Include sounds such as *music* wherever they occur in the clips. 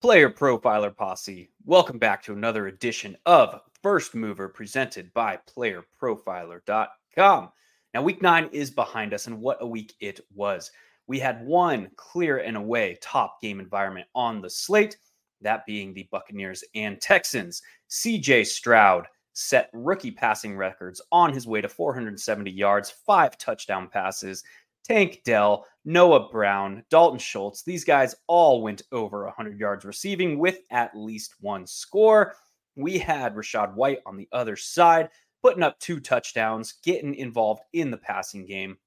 Player Profiler Posse, welcome back to another edition of First Mover presented by PlayerProfiler.com. Now, week nine is behind us, and what a week it was. We had one clear and away top game environment on the slate, that being the Buccaneers and Texans. CJ Stroud set rookie passing records on his way to 470 yards, five touchdown passes, Tank Dell, Noah Brown, Dalton Schultz. These guys all went over 100 yards receiving with at least one score. We had Rachaad White on the other side, putting up two touchdowns, getting involved in the passing game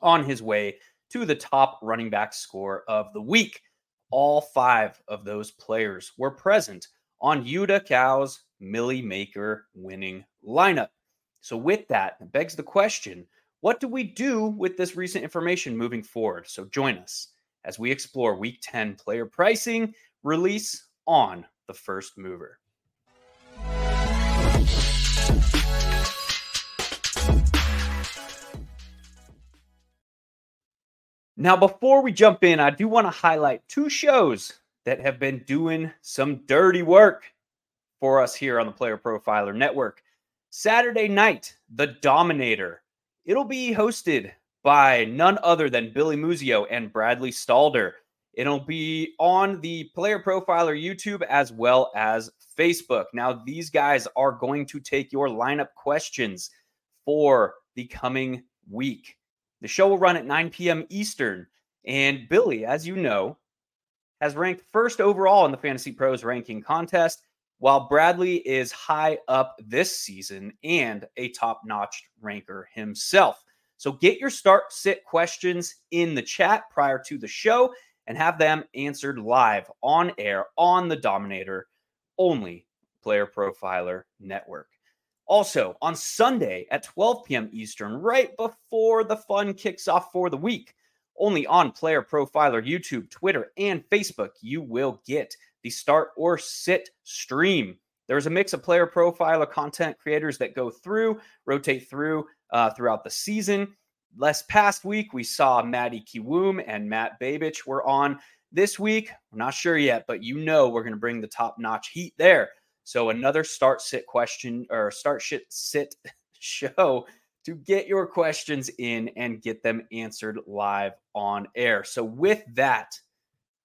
on his way to the top running back score of the week. All five of those players were present on Yuda Cow's Milly Maker winning lineup. So, with that, begs the question what do we do with this recent information moving forward? So join us as we explore week 10 player pricing release on the first mover. Now, before we jump in, I do want to highlight two shows that have been doing some dirty work for us here on the Player Profiler Network. Saturday night, The Dominator It'll be hosted by none other than Billy Muzio and Bradley Stalder. It'll be on the Player Profiler YouTube as well as Facebook. Now, these guys are going to take your lineup questions for the coming week. The show will run at 9 p.m. Eastern. And Billy, as you know, has ranked first overall in the Fantasy Pros ranking contest while Bradley is high up this season and a top notch ranker himself. So get your start sit questions in the chat prior to the show and have them answered live on air on the Dominator only Player Profiler Network. Also, on Sunday at 12 p.m. Eastern, right before the fun kicks off for the week, only on Player Profiler YouTube, Twitter, and Facebook, you will get the start or sit stream. There's a mix of player profiler content creators that go through, rotate through uh, throughout the season. Last past week, we saw Maddie Kiwoom and Matt Babich were on. This week, we're not sure yet, but you know we're going to bring the top notch heat there. So another start sit question or start shit sit *laughs* show to get your questions in and get them answered live on air. So with that,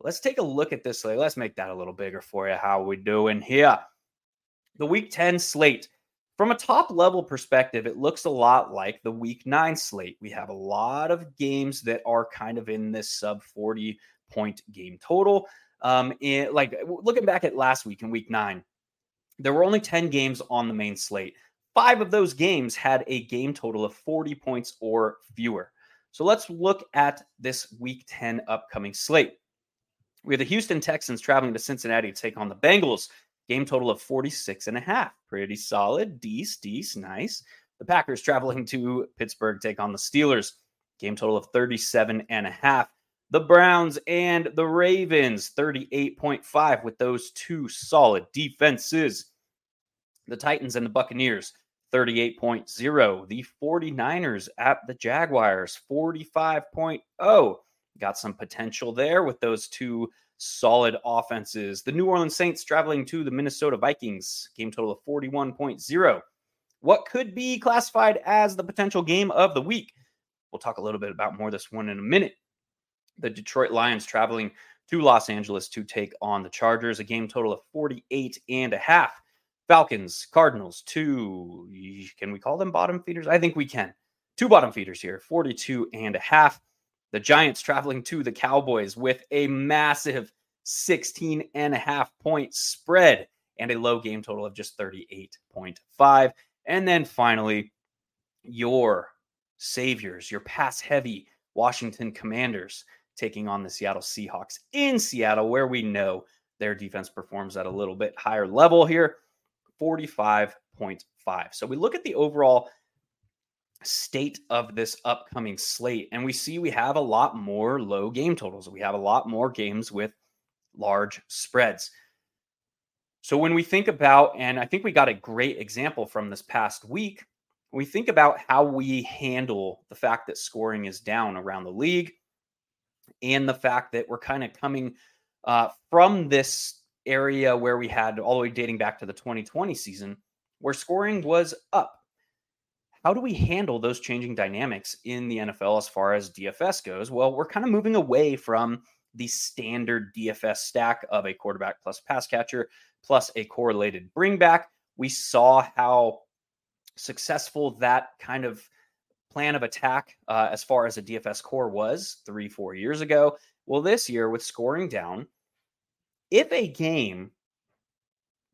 Let's take a look at this slate. Let's make that a little bigger for you. How we doing here? The week 10 slate. From a top level perspective, it looks a lot like the week nine slate. We have a lot of games that are kind of in this sub 40 point game total. Um, and like looking back at last week in week nine, there were only 10 games on the main slate. Five of those games had a game total of 40 points or fewer. So let's look at this week 10 upcoming slate. We have the Houston Texans traveling to Cincinnati to take on the Bengals. Game total of 46 and a half. Pretty solid. Deece, Deece, nice. The Packers traveling to Pittsburgh to take on the Steelers. Game total of 37 and a half. The Browns and the Ravens, 38.5 with those two solid defenses. The Titans and the Buccaneers, 38.0. The 49ers at the Jaguars, 45.0. Got some potential there with those two solid offenses. The New Orleans Saints traveling to the Minnesota Vikings, game total of 41.0. What could be classified as the potential game of the week? We'll talk a little bit about more this one in a minute. The Detroit Lions traveling to Los Angeles to take on the Chargers, a game total of 48 and a half. Falcons, Cardinals, two, can we call them bottom feeders? I think we can. Two bottom feeders here, 42 and a half. The Giants traveling to the Cowboys with a massive 16 and a half point spread and a low game total of just 38.5. And then finally, your saviors, your pass heavy Washington Commanders taking on the Seattle Seahawks in Seattle, where we know their defense performs at a little bit higher level here 45.5. So we look at the overall state of this upcoming slate. And we see we have a lot more low game totals. We have a lot more games with large spreads. So when we think about, and I think we got a great example from this past week, we think about how we handle the fact that scoring is down around the league and the fact that we're kind of coming uh, from this area where we had all the way dating back to the 2020 season where scoring was up. How do we handle those changing dynamics in the NFL as far as DFS goes? Well, we're kind of moving away from the standard DFS stack of a quarterback plus pass catcher plus a correlated bringback. We saw how successful that kind of plan of attack uh, as far as a DFS core was three, four years ago. Well, this year with scoring down, if a game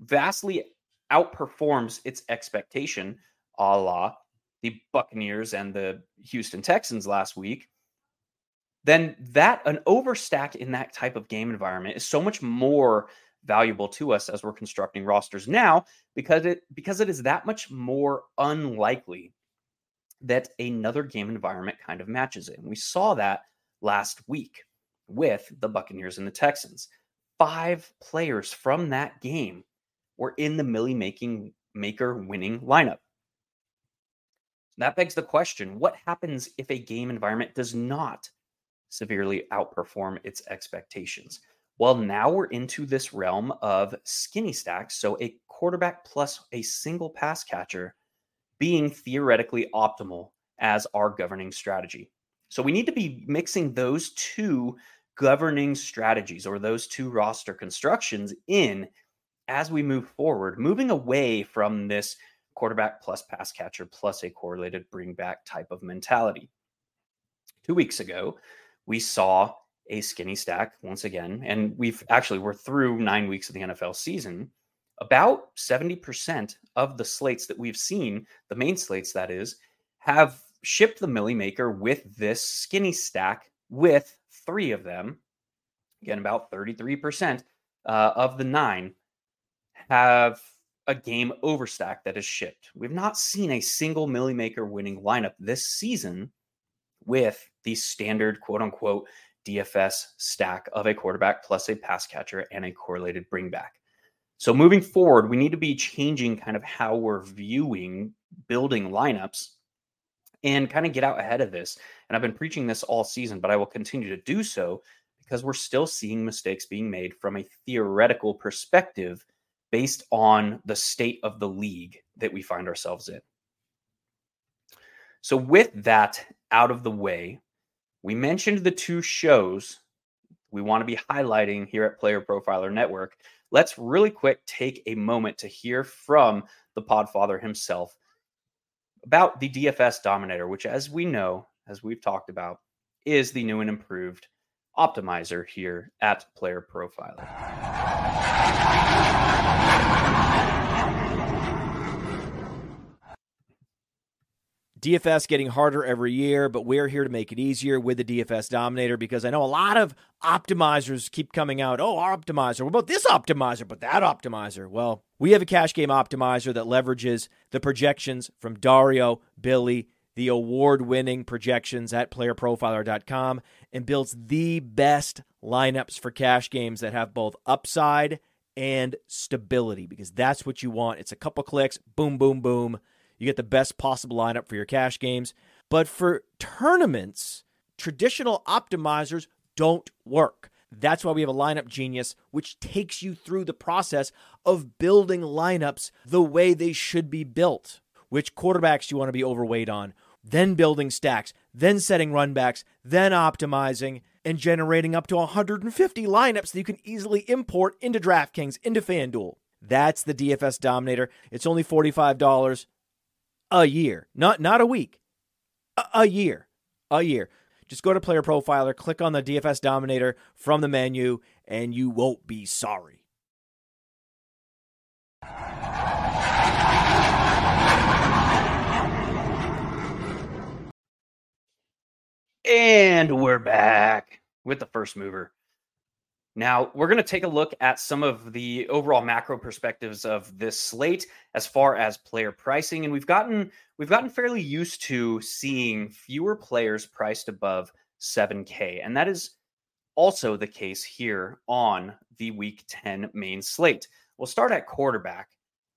vastly outperforms its expectation, a la the Buccaneers and the Houston Texans last week, then that an overstack in that type of game environment is so much more valuable to us as we're constructing rosters now because it because it is that much more unlikely that another game environment kind of matches it. And we saw that last week with the Buccaneers and the Texans. Five players from that game were in the Millie making maker winning lineup. That begs the question what happens if a game environment does not severely outperform its expectations? Well, now we're into this realm of skinny stacks. So a quarterback plus a single pass catcher being theoretically optimal as our governing strategy. So we need to be mixing those two governing strategies or those two roster constructions in as we move forward, moving away from this quarterback plus pass catcher plus a correlated bring back type of mentality. Two weeks ago, we saw a skinny stack once again. And we've actually, we're through nine weeks of the NFL season. About 70% of the slates that we've seen, the main slates that is, have shipped the Milly Maker with this skinny stack with three of them. Again, about 33% uh, of the nine have a game overstack that is shipped. We've not seen a single Milly Maker winning lineup this season with the standard quote unquote DFS stack of a quarterback plus a pass catcher and a correlated bringback. So moving forward, we need to be changing kind of how we're viewing building lineups and kind of get out ahead of this. And I've been preaching this all season, but I will continue to do so because we're still seeing mistakes being made from a theoretical perspective based on the state of the league that we find ourselves in. So, with that out of the way, we mentioned the two shows we want to be highlighting here at Player Profiler Network. Let's really quick take a moment to hear from the Podfather himself about the DFS Dominator, which, as we know, as we've talked about, is the new and improved optimizer here at Player Profiler. DFS getting harder every year, but we're here to make it easier with the DFS Dominator because I know a lot of optimizers keep coming out. Oh, our optimizer. What about this optimizer? But that optimizer. Well, we have a cash game optimizer that leverages the projections from Dario, Billy, the award winning projections at playerprofiler.com, and builds the best lineups for cash games that have both upside and stability because that's what you want. It's a couple clicks, boom, boom, boom you get the best possible lineup for your cash games. But for tournaments, traditional optimizers don't work. That's why we have a lineup genius, which takes you through the process of building lineups the way they should be built. Which quarterbacks you want to be overweight on, then building stacks, then setting runbacks, then optimizing and generating up to 150 lineups that you can easily import into DraftKings, into FanDuel. That's the DFS Dominator. It's only $45 a year, not not a week, a, a year, a year. Just go to Player Profiler, click on the DFS Dominator from the menu, and you won't be sorry. And we're back with the first mover. Now, we're going to take a look at some of the overall macro perspectives of this slate as far as player pricing and we've gotten we've gotten fairly used to seeing fewer players priced above 7k and that is also the case here on the week 10 main slate. We'll start at quarterback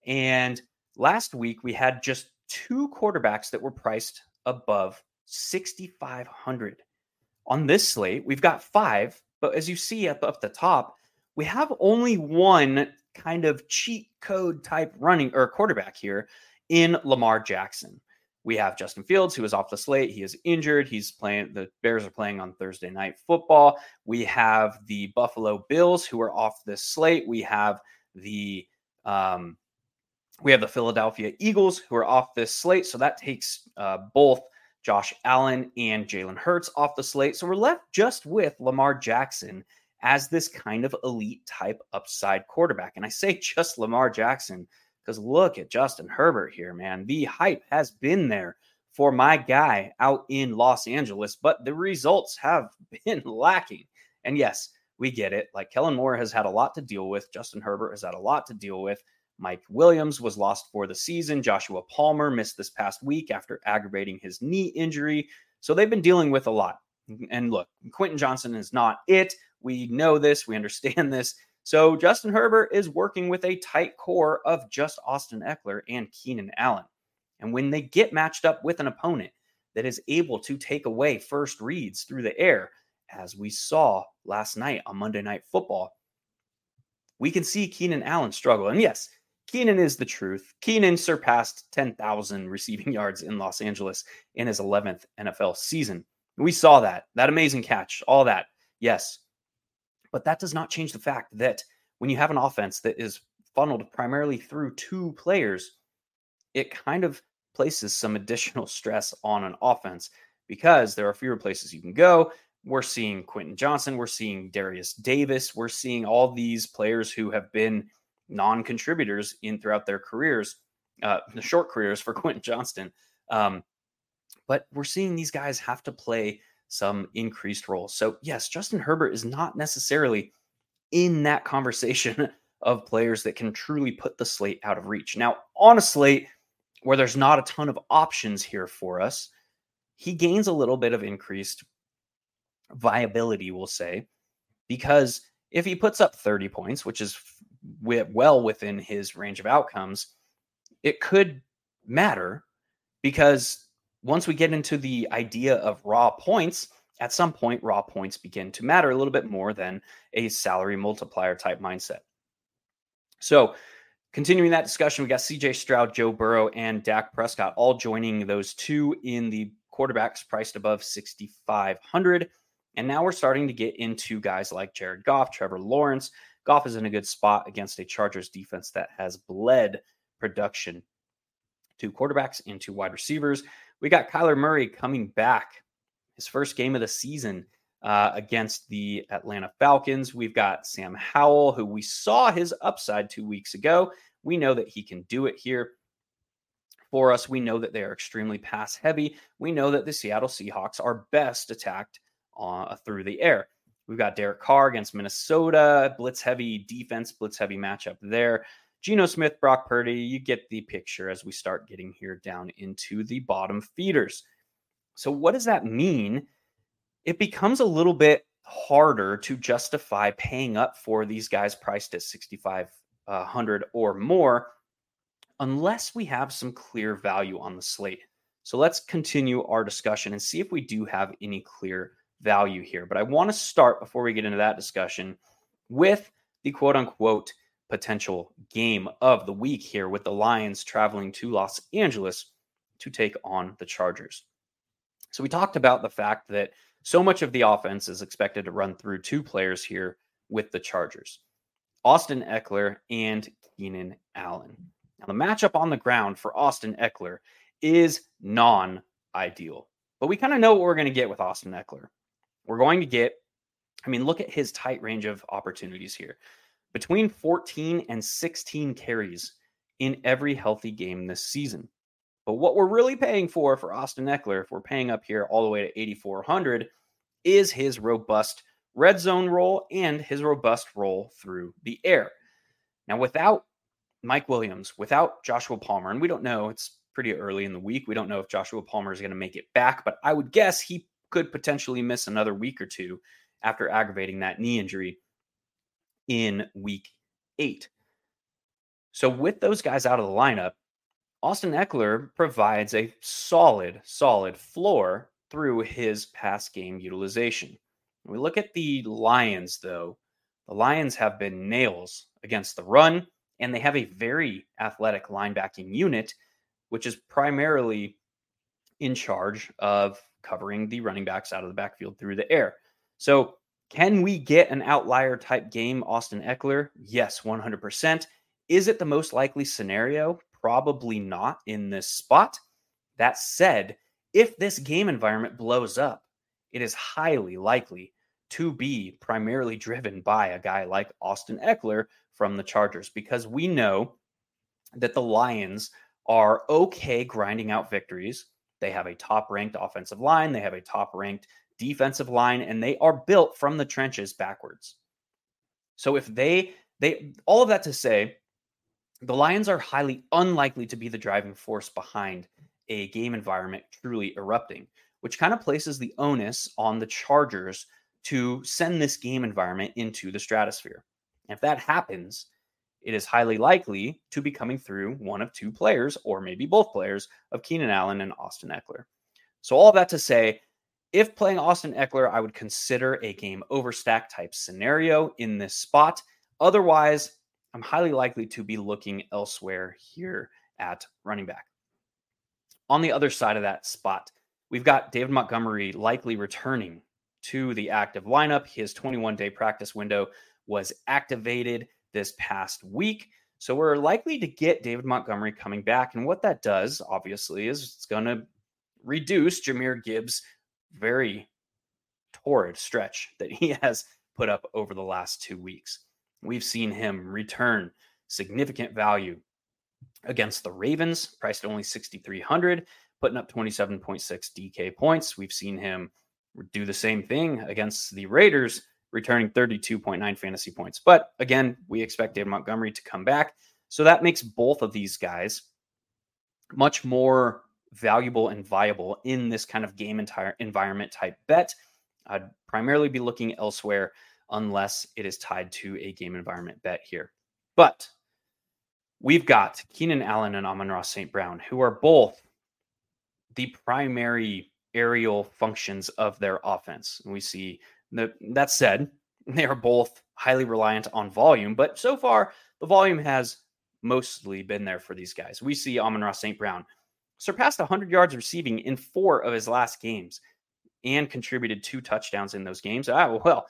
and last week we had just two quarterbacks that were priced above 6500. On this slate, we've got five but as you see up, up the top, we have only one kind of cheat code type running or quarterback here in Lamar Jackson. We have Justin Fields, who is off the slate. He is injured. He's playing, the Bears are playing on Thursday night football. We have the Buffalo Bills, who are off this slate. We have the, um, we have the Philadelphia Eagles, who are off this slate. So that takes uh, both Josh Allen and Jalen Hurts off the slate. So we're left just with Lamar Jackson as this kind of elite type upside quarterback. And I say *laughs* just Lamar Jackson because look at Justin Herbert here, man. The hype has been there for my guy out in Los Angeles, but the results have *laughs* been lacking. And yes, we get it. Like Kellen Moore has had a lot to deal with. Justin Herbert has had a lot to deal with. Mike Williams was lost for the season. Joshua Palmer missed this past week after aggravating his knee injury. So they've been dealing with a lot. And look, Quentin Johnston is not it. We know this, we understand *laughs* this. So Justin Herbert is working with a tight core of just Austin Ekeler and Keenan Allen. And when they get matched up with an opponent that is able to take away first reads through the air, as we saw last night on Monday Night Football, we can see Keenan Allen struggle. And yes, Keenan is the truth. Keenan surpassed 10,000 receiving *laughs* yards in Los Angeles in his 11th NFL season. We saw that, that amazing catch, all that. Yes, but that does not change the fact that when you have an offense that is funneled primarily through two players, it kind of places some *laughs* additional stress on an offense because there are fewer places you can go. We're seeing Quentin Johnston, we're seeing Derius Davis, we're seeing all these players who have been non-contributors in throughout their careers, uh, the short careers for *laughs* Quentin Johnston. Um, but we're seeing these guys have to play some increased roles. So, yes, Justin Herbert is not necessarily in that conversation *laughs* of players that can truly put the slate out of reach. Now, on a slate where there's not a ton of options here for us, he gains a little bit of increased viability, we'll say, because if he puts up 30 points, which is well within his range of outcomes, it could matter because once we get into the idea of raw points, at some point, raw points begin to matter a little bit more than a salary multiplier type mindset. So, continuing that discussion, we got CJ Stroud, Joe Burrow, and Dak Prescott all joining those two in the quarterbacks priced above 6,500. And now we're starting to get into guys like Jared Goff, Trevor Lawrence. Goff is in a good spot against a Chargers defense that has bled production to quarterbacks and to wide receivers. We got Kyler Murray coming back, his first game of the season uh, against the Atlanta Falcons. We've got Sam Howell, who we saw his upside two weeks ago. We know that he can do it here for us. We know that they are extremely pass heavy. We know that the Seattle Seahawks are best attacked uh, through the air. We've got Derek Carr against Minnesota, blitz heavy defense, blitz heavy matchup there. Geno Smith, Brock Purdy, you get the picture as we start getting here down into the bottom feeders. So, what does that mean? It becomes a little bit harder to justify paying up for these guys priced at 6,500 uh, or more unless we have some clear value on the slate. So, let's continue our discussion and see if we do have any clear value here. But I want to start before we get into that discussion with the quote unquote potential game of the week here with the Lions traveling to Los Angeles to take on the Chargers. So we talked about the fact that so much of the offense is expected to run through two players here with the Chargers Austin Ekeler and Keenan Allen. Now, the matchup on the ground for Austin Ekeler is non ideal, but we kind of know what we're going to get with Austin Ekeler. We're going to get, I mean, look at his tight range of opportunities here between 14 and 16 carries in every healthy game this season. But what we're really paying for for Austin Ekeler, if we're paying up here all the way to 8,400, is his robust red zone role and his robust role through the air. Now, without Mike Williams, without Joshua Palmer, and we don't know, it's pretty early in the week. We don't know if Joshua Palmer is going to make it back, but I would guess he could potentially miss another week or two after aggravating that knee injury in week eight. So, with those guys out of the lineup, Austin Ekeler provides a solid, solid floor through his pass game utilization. When we look at the Lions, though, The Lions have been nails against the run, and they have a very athletic linebacking unit, which is primarily in charge of covering the running backs out of the backfield through the air. So, can we get an outlier type game, Austin Ekeler? Yes, 100%. Is it the most likely scenario? Probably not in this spot. That said, if this game environment blows up, it is highly likely to be primarily driven by a guy like Austin Ekeler from the Chargers because we know that the Lions are okay grinding out victories. They have a top ranked offensive line, they have a top ranked defensive line, and they are built from the trenches backwards. So if they, they, all of that to say, the Lions are highly unlikely to be the driving force behind a game environment truly erupting, which kind of places the onus on the Chargers to send this game environment into the stratosphere. If that happens, it is highly likely to be coming through one of two players, or maybe both players, of Keenan Allen and Austin Ekeler. So, all that to say, if playing Austin Ekeler, I would consider a game overstack type scenario in this spot. Otherwise, I'm highly likely to be looking elsewhere here at running back. On the other side of that spot, we've got David Montgomery likely returning to the active lineup. His 21 day practice window was activated this past week. So we're likely to get David Montgomery coming back. And what that does, obviously, is it's going to reduce Jahmyr Gibbs' very torrid stretch that he *laughs* has put up over the last two weeks. We've seen him return significant value against the Ravens, priced only 6,300, putting up 27.6 DK points. We've seen him do the same thing against the Raiders, returning 32.9 fantasy points. But again, we expect David Montgomery to come back. So that makes both of these guys much more valuable and viable in this kind of game entire environment type bet. I'd primarily be looking elsewhere unless it is tied to a game environment bet here. But we've got Keenan Allen and Amon-Ra St. Brown, who are both the primary aerial functions of their offense. And we see that said, *laughs* they are both highly reliant on volume, but so far the volume has mostly been there for these guys. We see Amon-Ra St. Brown surpassed 100 yards receiving in four of his last games and contributed two touchdowns in those games. Ah, well,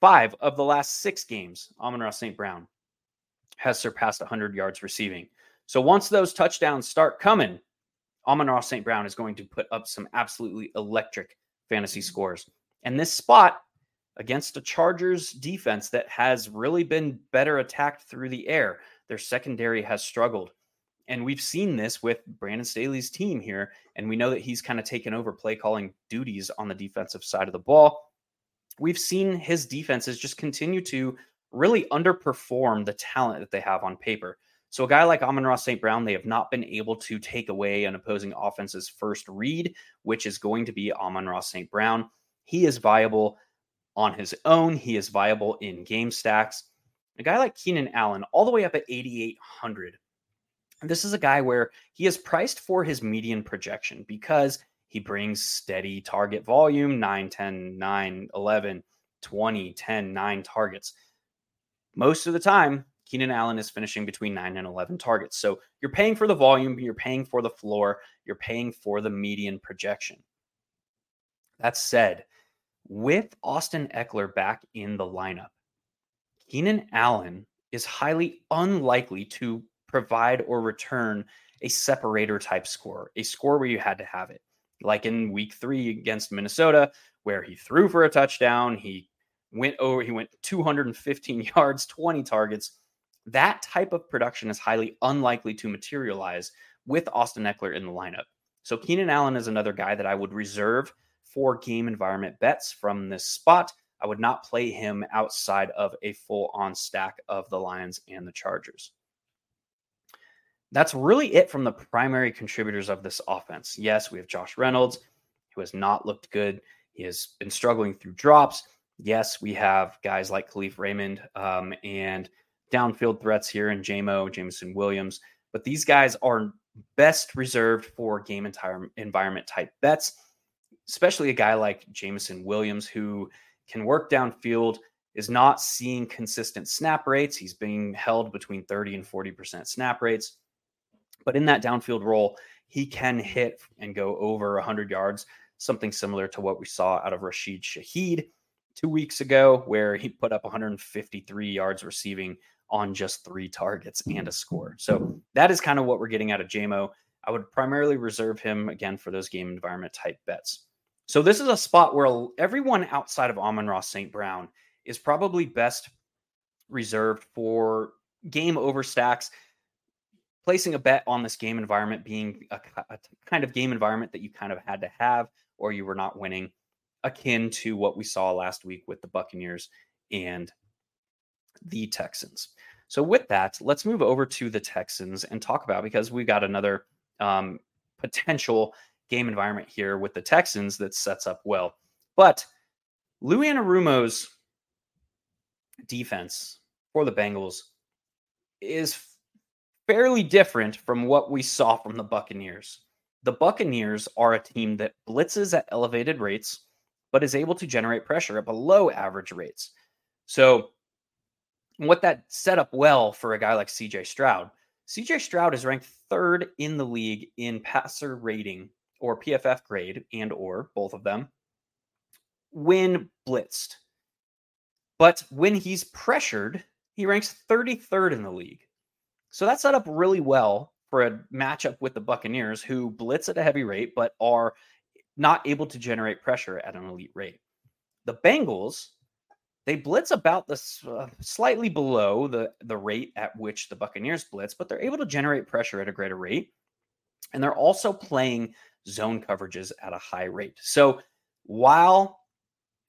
five of the last six games, Amon-Ra St. Brown has surpassed 100 yards receiving. So once those touchdowns start coming, Amon-Ra St. Brown is going to put up some absolutely electric fantasy scores. And this spot against a Chargers defense that has really been better attacked through the air, their secondary has struggled. And we've seen this with Brandon Staley's team here. And we know that he's kind of taken over play calling duties on the defensive side of the ball. We've seen his defenses just continue to really underperform the talent that they have on paper. So a guy like Amon-Ra St. Brown, they have not been able to take away an opposing offense's first read, which is going to be Amon-Ra St. Brown. He is viable on his own. He is viable in game stacks. A guy like Keenan Allen, all the way up at 8,800. This is a guy where he is priced for his median projection because he brings steady target volume 9, 10, 9, 11, 20, 10, 9 targets. Most of the time, Keenan Allen is finishing between 9 and 11 targets. So you're paying for the volume, you're paying for the floor, you're paying for the median projection. That said, with Austin Ekeler back in the lineup, Keenan Allen is highly unlikely to provide or return a separator type score, a score where you had to have it. Like in week three against Minnesota, where he threw for a touchdown, he went over, he went 215 *laughs* yards, 20 targets, that type of production is highly unlikely to materialize with Austin Ekeler in the lineup. So Keenan Allen is another guy that I would reserve for game environment bets from this spot. I would not play him outside of a full on stack of the Lions and the Chargers. That's really it from the primary contributors of this offense. Yes, we have Josh Reynolds, who has not looked good. He has been struggling through drops. Yes, we have guys like Kalif Raymond um, and downfield threats here in Jamo, Jameson Williams, but these guys are best reserved for game entire environment type bets, especially a guy like Jameson Williams who can work downfield is not seeing consistent snap rates. He's being held between 30 and 40% snap rates. But in that downfield role, he can hit and go over 100 yards, something similar to what we saw out of Rashid Shaheed two weeks ago, where he put up 153 yards receiving on just three targets and a score. So that is kind of what we're getting out of Jamo. I would primarily reserve him again for those game environment type bets. So this is a spot where everyone outside of Amon-Ra St. Brown is probably best reserved for game over stacks. Placing a bet on this game environment being a, a kind of game environment that you kind of had to have, or you were not winning, akin to what we saw last week with the Buccaneers and the Texans. So, with that, let's move over to the Texans and talk about because we got another um, potential game environment here with the Texans that sets up well. But Lou Anarumo's defense for the Bengals is fairly different from what we saw from the Buccaneers. The Buccaneers are a team that blitzes at elevated rates, but is able to generate pressure at below average rates. So, what that set up well for a guy like CJ Stroud. CJ Stroud is ranked third in the league in passer rating or PFF grade and or both of them when blitzed. But when he's pressured, he ranks 33rd in the league. So that set up really well for a matchup with the Buccaneers, who blitz at a heavy rate, but are not able to generate pressure at an elite rate. The Bengals, they blitz about the uh, slightly below the, the rate at which the Buccaneers blitz, but they're able to generate pressure at a greater rate. And they're also playing zone coverages at a high rate. So while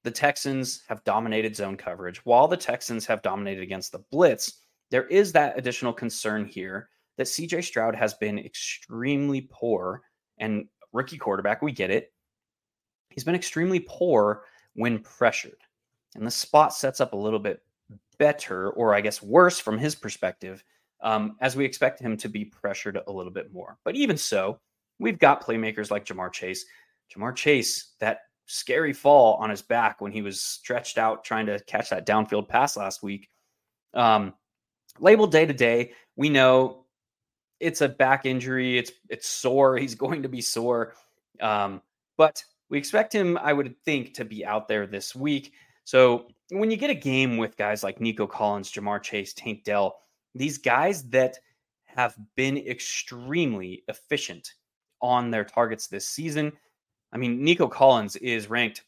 the Texans have dominated zone coverage. While the Texans have dominated against the blitz, there is that additional concern here that CJ Stroud has been extremely poor and rookie quarterback, we get it. He's been extremely poor when pressured. And the spot sets up a little bit better, or I guess worse from his perspective, um, as we expect him to be pressured a little bit more. But even so, we've got playmakers like Ja'Marr Chase. Ja'Marr Chase, that scary fall on his back when he was stretched out trying to catch that downfield pass last week. Um, labeled day to day, we know it's a back injury. It's it's sore. He's going to be sore, um, but we expect him, I would think, to be out there this week. So when you get a game with guys like Nico Collins, Ja'Marr Chase, Tank Dell, these guys that have been extremely efficient on their targets this season, I mean, Nico Collins is ranked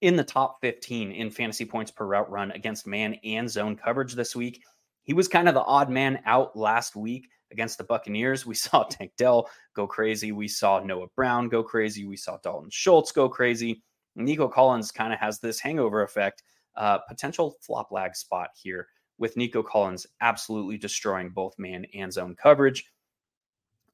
in the top 15 in fantasy points per route run against man and zone coverage this week. He was kind of the odd man out last week against the Buccaneers. We *laughs* saw Tank Dell go crazy. We saw Noah Brown go crazy. We saw Dalton Schultz go crazy. Nico Collins kind of has this hangover effect, uh, potential flop lag spot here with Nico Collins absolutely destroying both man and zone coverage.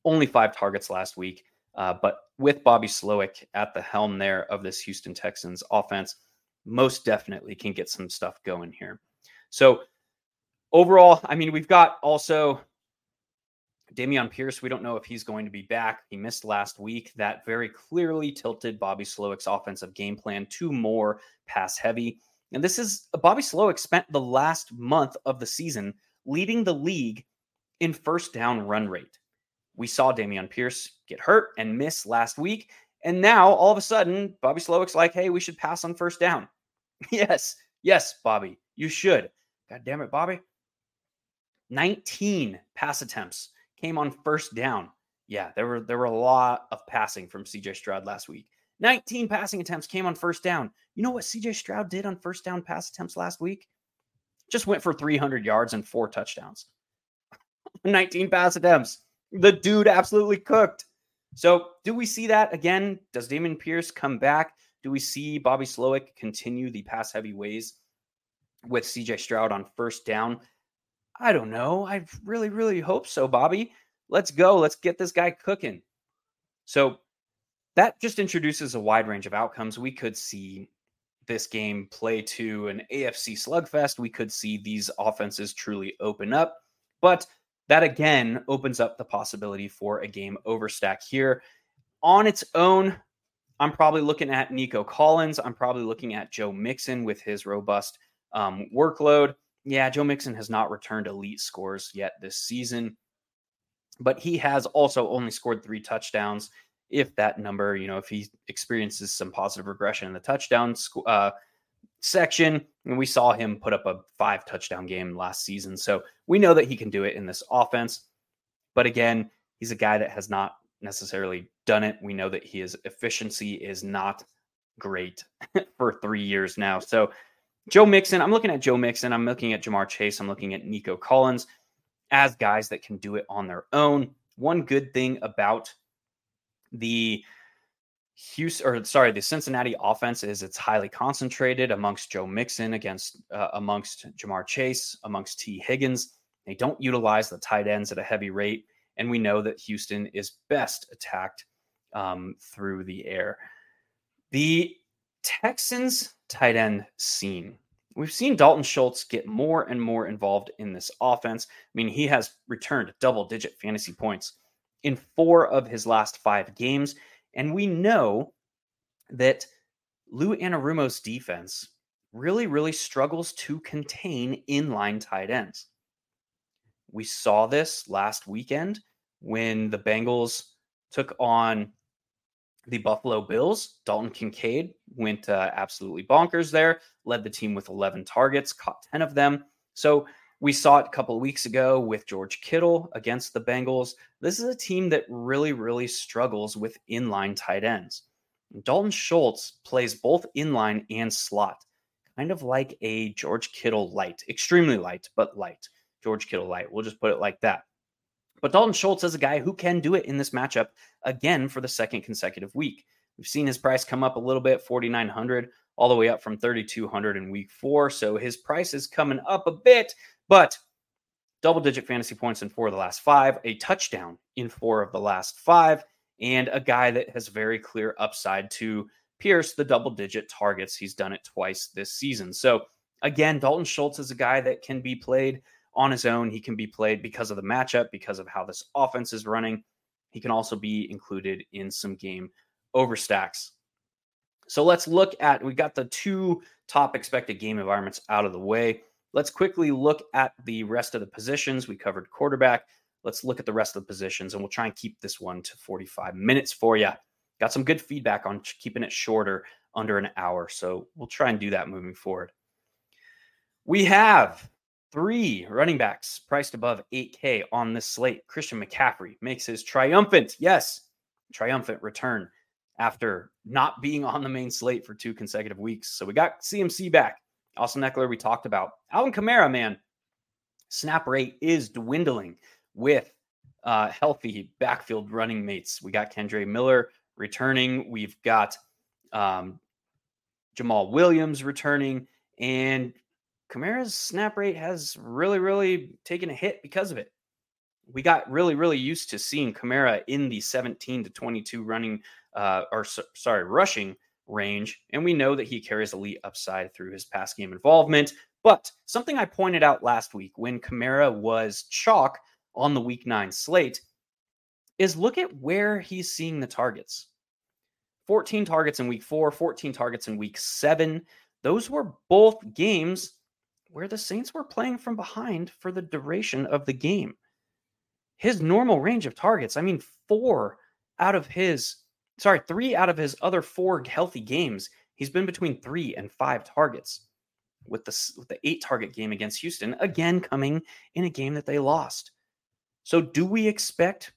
Only five targets last week. Uh, but with Bobby Slowik at the helm there of this Houston Texans offense, most definitely can get some stuff going here. So overall, I mean, we've got also Dameon Pierce. We don't know if he's going to be back. He missed last week. That very clearly tilted Bobby Slowik's offensive game plan to more pass heavy. And this is Bobby Slowik spent the last month of the season leading the league in first down run rate. We saw Dameon Pierce get hurt and miss last week. And now all of a sudden, Bobby Slowik's like, hey, we should pass on first down. *laughs* yes, yes, Bobby, you should. God damn it, Bobby. 19 pass attempts came on first down. Yeah, there were there were a lot of passing from CJ Stroud last week. 19 passing attempts came on first down. You know what CJ Stroud did on first down pass attempts last week? Just went for 300 yards and four touchdowns. *laughs* 19 pass attempts. The dude absolutely cooked. So, do we see that again? Does Dameon Pierce come back? Do we see Bobby Slowik continue the pass heavy ways with CJ Stroud on first down? I don't know. I really, really hope so, Bobby. Let's go. Let's get this guy cooking. So, that just introduces a wide range of outcomes. We could see this game play to an AFC slugfest. We could see these offenses truly open up. But that again opens up the possibility for a game overstack here. On its own, I'm probably looking at Nico Collins. I'm probably looking at Joe Mixon with his robust um, workload. Yeah, Joe Mixon has not returned elite scores yet this season, but he has also only scored three touchdowns. If that number, you know, if he experiences some positive regression in the touchdown uh, section, and we saw him put up a five touchdown game last season. So we know that he can do it in this offense. But again, he's a guy that has not necessarily done it. We know that his efficiency is not great *laughs* for three years now. So Joe Mixon, I'm looking at Joe Mixon. I'm looking at Ja'Marr Chase. I'm looking at Nico Collins as guys that can do it on their own. One good thing about the Houston, or sorry, the Cincinnati offense is it's highly concentrated amongst Joe Mixon, against uh, amongst Ja'Marr Chase, amongst Tee Higgins. They don't utilize the tight ends at a heavy rate, and we know that Houston is best attacked um, through the air. The Texans tight end scene. We've seen Dalton Schultz get more and more involved in this offense. I mean, he has returned double digit fantasy points in four of his last five games. And we know that Lou Anarumo's defense really, really struggles to contain inline tight ends. We saw this last weekend when the Bengals took on the Buffalo Bills. Dalton Kincaid went uh, absolutely bonkers there, led the team with 11 targets, caught 10 of them. So we saw it a couple of weeks ago with George Kittle against the Bengals. This is a team that really, really struggles with inline tight ends. Dalton Schultz plays both inline and slot, kind of like a George Kittle light, extremely light, but light. George Kittle light. We'll just put it like that. But Dalton Schultz is a guy who can do it in this matchup again for the second consecutive week. We've seen his price come up a little bit, 4,900, all the way up from 3,200 in week four. So his price is coming up a bit, but double digit fantasy points in four of the last five, a touchdown in four of the last five, and a guy that has very clear upside to pierce the double digit targets. He's done it twice this season. So again, Dalton Schultz is a guy that can be played on his own. He can be played because of the matchup, because of how this offense is running. He can also be included in some game overstacks. So let's look at we got the two top expected game environments out of the way. Let's quickly look at the rest of the positions. We covered quarterback. Let's look at the rest of the positions and we'll try and keep this one to 45 minutes for you. Got some good feedback on keeping it shorter, under an hour. So we'll try and do that moving forward. We have three running backs priced above 8K on this slate. Christian McCaffrey makes his triumphant, yes, triumphant return after not being on the main slate for two consecutive weeks. So we got CMC back. Austin Ekeler, we talked about. Alvin Kamara, man, snap rate is dwindling with uh, healthy backfield running mates. We got Kendre Miller returning. We've got um, Jamaal Williams returning. And Kamara's snap rate has really, really taken a hit because of it. We got really, really used to seeing Kamara in the 17 to 22 running, uh, or sorry, rushing range. And we know that he carries elite upside through his pass game involvement. But something I pointed out last week when Kamara was chalk on the week nine slate is look at where he's seeing the targets 14 targets in week four, 14 targets in week seven. Those were both games where the Saints were playing from behind for the duration of the game. His normal range of targets, I mean, four out of his, sorry, three out of his other four healthy games, he's been between three and five targets. With the, with the eight target game against Houston, again coming in a game that they lost. So, do we expect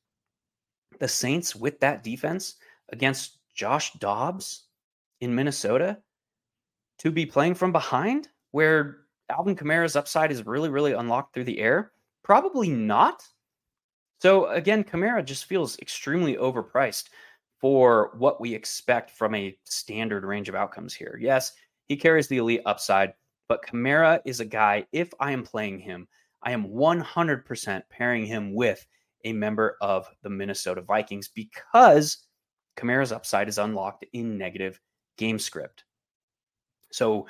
the Saints with that defense against Josh Dobbs in Minnesota to be playing from behind, where Alvin Kamara's upside is really, really unlocked through the air? Probably not. So again, Kamara just feels extremely overpriced for what we expect from a standard range of outcomes here. Yes, he carries the elite upside, but Kamara is a guy, if I am playing him, I am 100% pairing him with a member of the Minnesota Vikings because Kamara's upside is unlocked in negative game script. So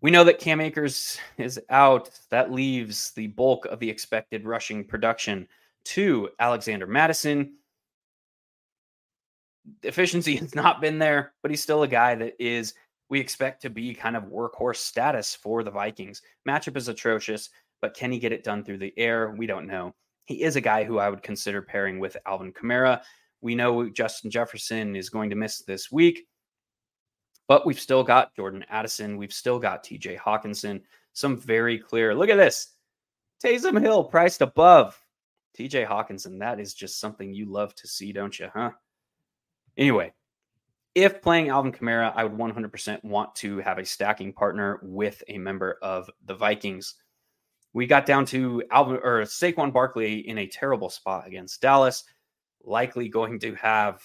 we know that Cam Akers is out. That leaves the bulk of the expected rushing production to Alexander Mattison. Efficiency *laughs* has not been there, but he's still a guy that is we expect to be kind of workhorse status for the Vikings. Matchup is atrocious, but can he get it done through the air? We don't know. He is a guy who I would consider pairing with Alvin Kamara. We know Justin Jefferson is going to miss this week, but we've still got Jordan Addison. We've still got TJ Hockenson. Some very clear. Look at this. Taysom Hill priced above TJ Hockenson. That is just something you love to see, don't you? Huh? Anyway, if playing Alvin Kamara, I would 100% want to have a stacking partner with a member of the Vikings. We got down to Alvin or Saquon Barkley in a terrible spot against Dallas, likely going to have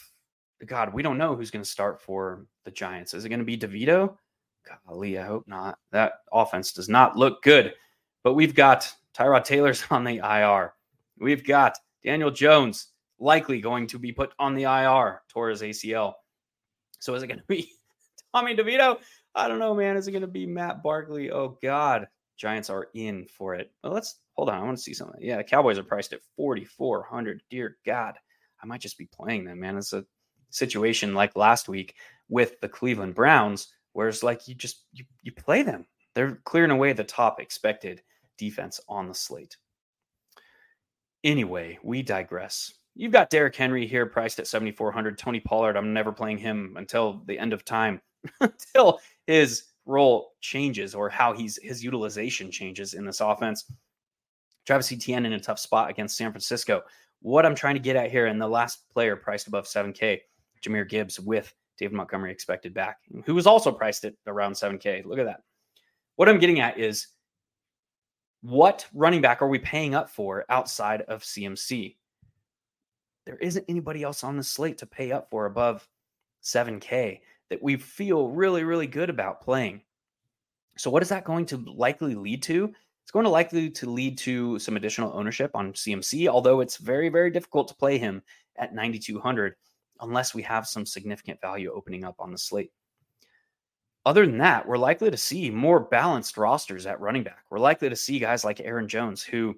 God, we don't know who's going to start for the Giants. Is it going to be DeVito? Golly, I hope not. That offense does not look good. But we've got Tyrod Taylor's *laughs* on the IR. We've got Daniel Jones likely going to be put on the IR, tore his ACL. So is it going *laughs* to be Tommy DeVito? I don't know, man. Is it going to be Matt Barkley? Oh God, Giants are in for it. Well, let's hold on. I want to see something. Yeah, the Cowboys are priced at 4,400. Dear God, I might just be playing them, man. It's a situation like last week with the Cleveland Browns, where it's like you just you, you play them. They're clearing away the top expected defense on the slate. Anyway, we digress. You've got Derrick Henry here priced at 7,400. Tony Pollard, I'm never playing him until the end of time, *laughs* until his role changes or how he's his utilization changes in this offense. Travis Etienne in a tough spot against San Francisco. What I'm trying to get at here, and the last player priced above 7K, Jahmyr Gibbs with David Montgomery expected back, who was also priced at around 7K. Look at that. What I'm getting at is what running back are we paying up for outside of CMC? There isn't anybody else on the slate to pay up for above 7K that we feel really, really good about playing. So, what is that going to likely lead to? It's going to likely to lead to some additional ownership on CMC, although it's very, very difficult to play him at 9,200 unless we have some significant value opening up on the slate. Other than that, we're likely to see more balanced rosters at running back. We're likely to see guys like Aaron Jones, who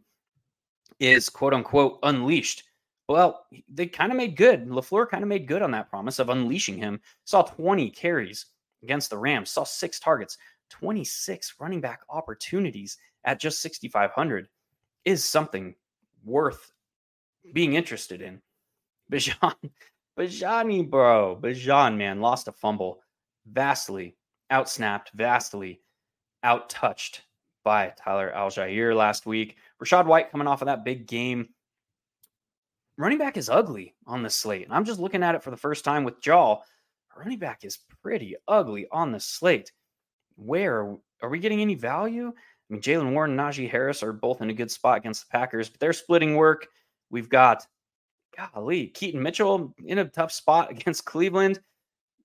is quote unquote unleashed well, they kind of made good. LaFleur kind of made good on that promise of unleashing him. Saw 20 carries against the Rams, saw six targets, 26 running back opportunities at just 6,500 is something worth being interested in. *laughs* Bijan, Bijani, bro, Bijan, man, lost a fumble, vastly outsnapped, vastly outtouched by Tyler Allgeier last week. Rachaad White coming off of that big game running back is ugly on the slate. And I'm just looking at it for the first time with Jaw. Running back is pretty ugly on the slate. Where are we getting any value? I mean, Jaylen Warren and Najee Harris are both in a good spot against the Packers, but they're splitting work. We've got, golly, Keaton Mitchell in a tough spot *laughs* against Cleveland.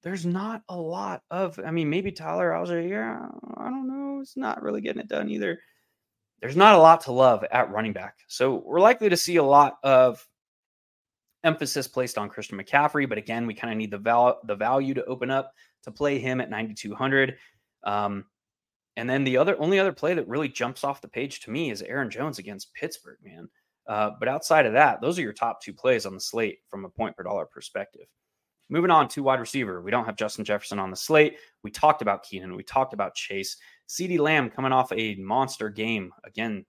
There's not a lot of, I mean, maybe Tyler Allgeier. I don't know. It's not really getting it done either. There's not a lot to love at running back. So we're likely to see a lot of emphasis placed on Christian McCaffrey, but again, we kind of need the val- the value to open up to play him at 9200. Um, and then the other only other play that really jumps off the page to me is Aaron Jones against Pittsburgh, man. Uh, but outside of that, those are your top two plays on the slate from a point per dollar perspective. Moving on to wide receiver, we don't have Justin Jefferson on the slate. We talked about Keenan, we talked about Chase, CeeDee Lamb coming off a monster game again,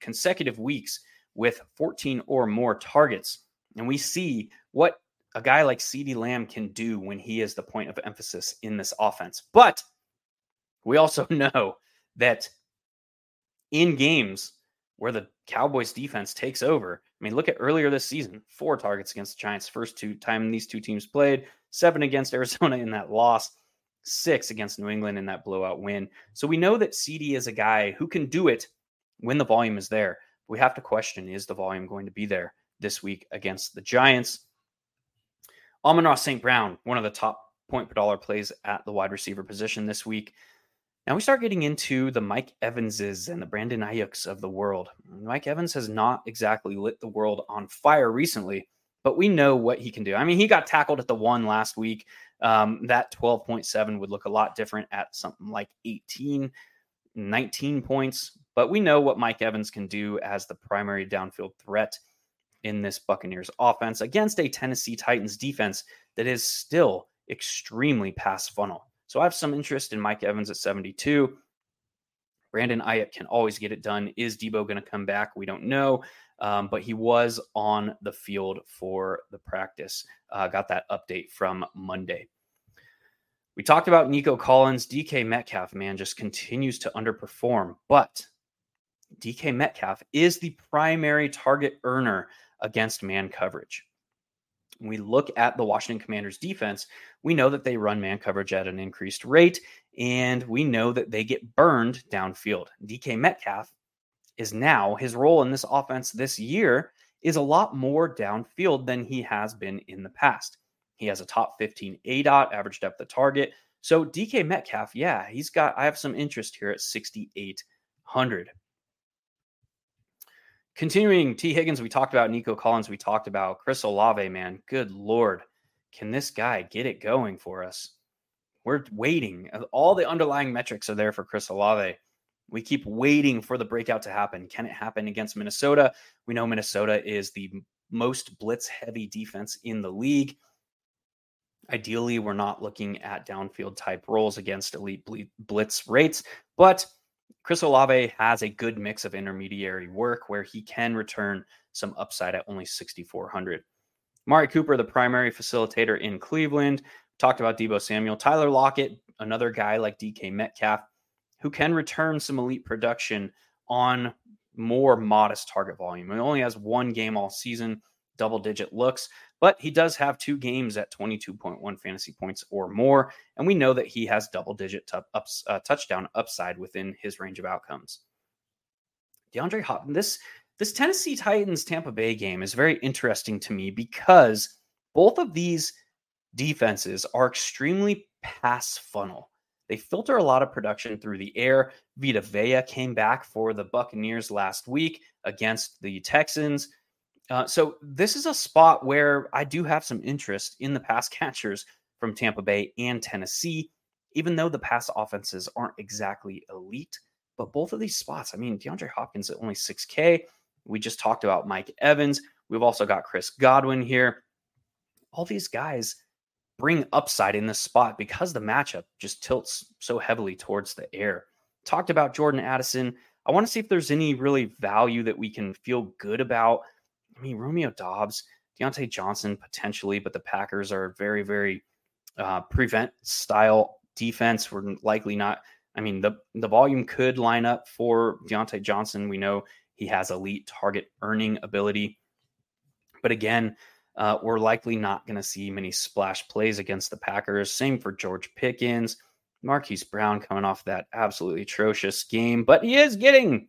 consecutive weeks with 14 or more targets. And we see what a guy like CeeDee Lamb can do when he is the point of emphasis in this offense. But we also *laughs* know that in games where the Cowboys defense takes over, I mean, look at earlier this season, four targets against the Giants, first two time these two teams played, seven against *laughs* Arizona in that loss, six against New England in that blowout win. So we know that CeeDee is a guy who can do it when the volume is there. We have to question is the volume going to be there? This week against the Giants. Amon-Ra St. Brown, one of the top point per dollar plays at the wide receiver position this week. Now we start getting into the Mike Evanses and the Brandon Aiyuks of the world. Mike Evans has not exactly lit the world on fire recently, but we know what he can do. I mean, he got tackled at the one last week. Um, that 12.7 would look a lot different at something like 18, 19 points. But we know what Mike Evans can do as the primary downfield threat in this Buccaneers offense against a Tennessee Titans defense that is still extremely pass funnel. So I have some interest in Mike Evans at 72. Brandon Aiyuk can always get it done. Is Deebo going to come back? We don't know. Um, but he was on the field for the practice. Uh, got that update from Monday. We talked about Nico Collins. DK Metcalf, man, just continues to underperform. But DK Metcalf is the primary target earner against man coverage. When we look at the Washington Commanders defense, we know that they run man coverage at an increased rate, and we know that they get burned downfield. DK Metcalf is now his role in this offense this year is a lot more downfield than he has been in the past. He has a top 15 ADOT, average depth of target. So DK Metcalf, yeah, he's got, I have some interest here at 6,800. Continuing Tee Higgins, we talked about Nico Collins, we talked about Chris Olave, man. Good Lord. Can this guy get it going for us? We're waiting. Uh, all the underlying metrics are there for Chris Olave. We keep waiting for the breakout to happen. Can it happen against Minnesota? We know Minnesota is the most blitz heavy defense in the league. Ideally, we're not looking at downfield type roles against elite blitz rates, but Chris Olave has a good mix of intermediary work where he can return some upside at only 6,400. Mari Cooper, the primary facilitator in Cleveland, talked about Deebo Samuel. Tyler Lockett, another guy like DK Metcalf, who can return some elite production on more modest target volume. He only has one game all season, double digit looks, but he does have two games at 22.1 fantasy points or more. And we know that he has double digit t- ups, uh, touchdown upside within his range of outcomes. DeAndre Hopkins, this, this Tennessee Titans Tampa Bay game is very interesting to me because both of these defenses are extremely pass funnel. They filter a lot of production through the air. Vita Vea came back for the Buccaneers last week against the Texans. Uh, so this is a spot where I do have some interest in the pass *laughs* catchers from Tampa Bay and Tennessee, even though the pass offenses aren't exactly elite. But both of these spots, I mean, DeAndre Hopkins at only 6K. We just talked about Mike Evans. We've also got Chris Godwin here. All these guys bring upside in this spot because the matchup just tilts so heavily towards the air. Talked about Jordan Addison. I want to see if there's any really value that we can feel good about I mean, Romeo Doubs, Diontae Johnson potentially, but the Packers are very, very uh, prevent style defense. We're likely not. I mean, the the volume could line up for Diontae Johnson. We know he has elite target earning ability, but again, uh, we're likely not going to see many splash plays against the Packers. Same for George Pickens, Marquise Brown coming off that absolutely atrocious game, but he is getting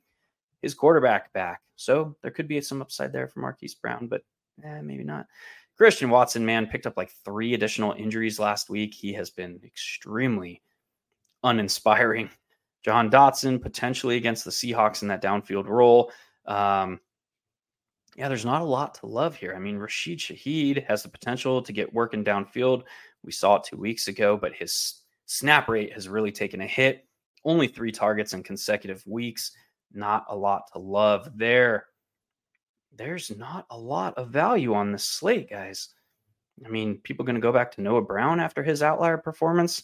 his quarterback back. So there could be some upside there for Marquise Brown, but eh, maybe not. Christian Watson, man, picked up like three additional injuries last week. He has been extremely uninspiring. Jahan Dotson potentially against the Seahawks in that downfield role. Um, yeah, there's not a lot to love here. I mean, Rashid Shaheed has the potential to get working downfield. We saw it two weeks ago, but his snap rate has really taken a hit. Only three targets in consecutive weeks not a lot to love there. There's not a lot of value on this slate, guys. I mean, people going to go back to Noah Brown after his outlier performance?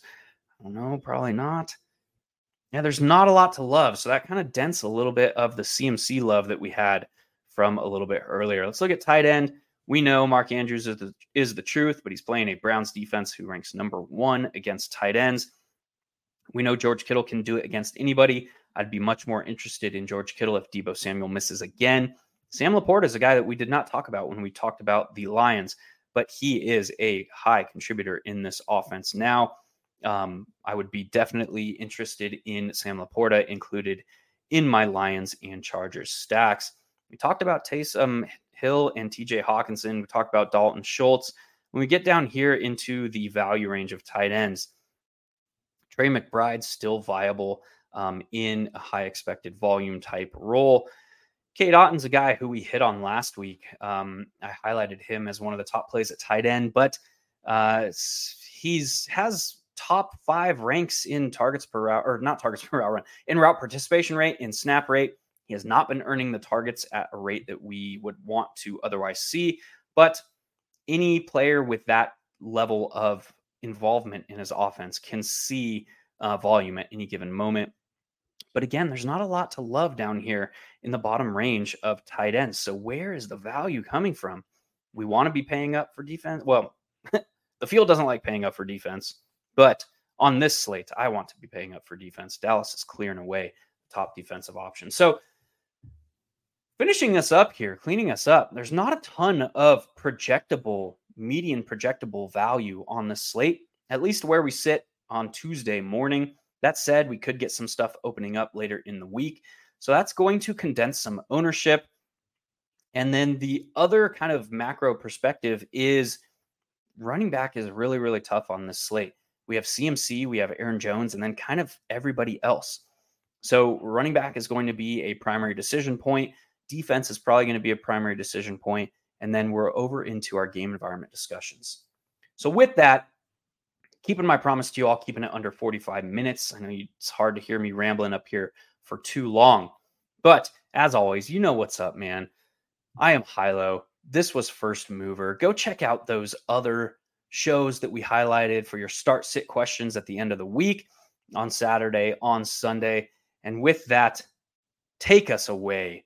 I don't know, probably not. Yeah, there's not a lot to love. So that kind of dents a little bit of the CMC love that we had from a little bit earlier. Let's look at tight end. We know Mark Andrews is the, is the truth, but he's playing a Browns defense who ranks number one against tight ends. We know George Kittle can do it against anybody. I'd be much more interested in George Kittle if Deebo Samuel misses again. Sam LaPorta is a guy that we did not talk about when we talked about the Lions, but he is a high contributor in this offense now. Um, I would be definitely interested in Sam LaPorta included in my Lions and Chargers stacks. We talked about Taysom Hill and TJ Hockenson. We talked about Dalton Schultz. When we get down here into the value range of tight ends, Trey McBride's still viable um, in a high expected volume type role. Cade Otton's a guy who we hit on last week. Um, I highlighted him as one of the top plays at tight end, but uh, he's has top five ranks in targets per route, or not targets *laughs* per route run, in route participation rate, in snap rate. He has not been earning the targets at a rate that we would want to otherwise see. But any player with that level of involvement in his offense, can see uh, volume at any given moment. But again, there's not a lot to love down here in the bottom range of tight ends. So where is the value coming from? We want to be paying up for defense. Well, *laughs* the field doesn't like paying up for defense, but on this slate, I want to be paying up for defense. Dallas is clearing away top defensive option. So finishing us up here, cleaning us up, there's not a ton of projectable, median projectable value on the slate, at least where we sit on Tuesday morning. That said, we could get some stuff opening up later in the week. So that's going to condense some ownership. And then the other kind of macro perspective is running back is really, really tough on this slate. We have CMC, we have Aaron Jones, and then kind of everybody else. So running back is going to be a primary decision point. Defense is probably going to be a primary decision point. And then we're over into our game environment discussions. So with that, keeping my promise to you all, keeping it under 45 minutes. I know it's hard to hear me rambling up here for too long. But as always, you know what's up, man. I am Hilow. This was First Mover. Go check out those other shows that we highlighted for your start sit questions at the end of the week on Saturday, on Sunday. And with that, take us away.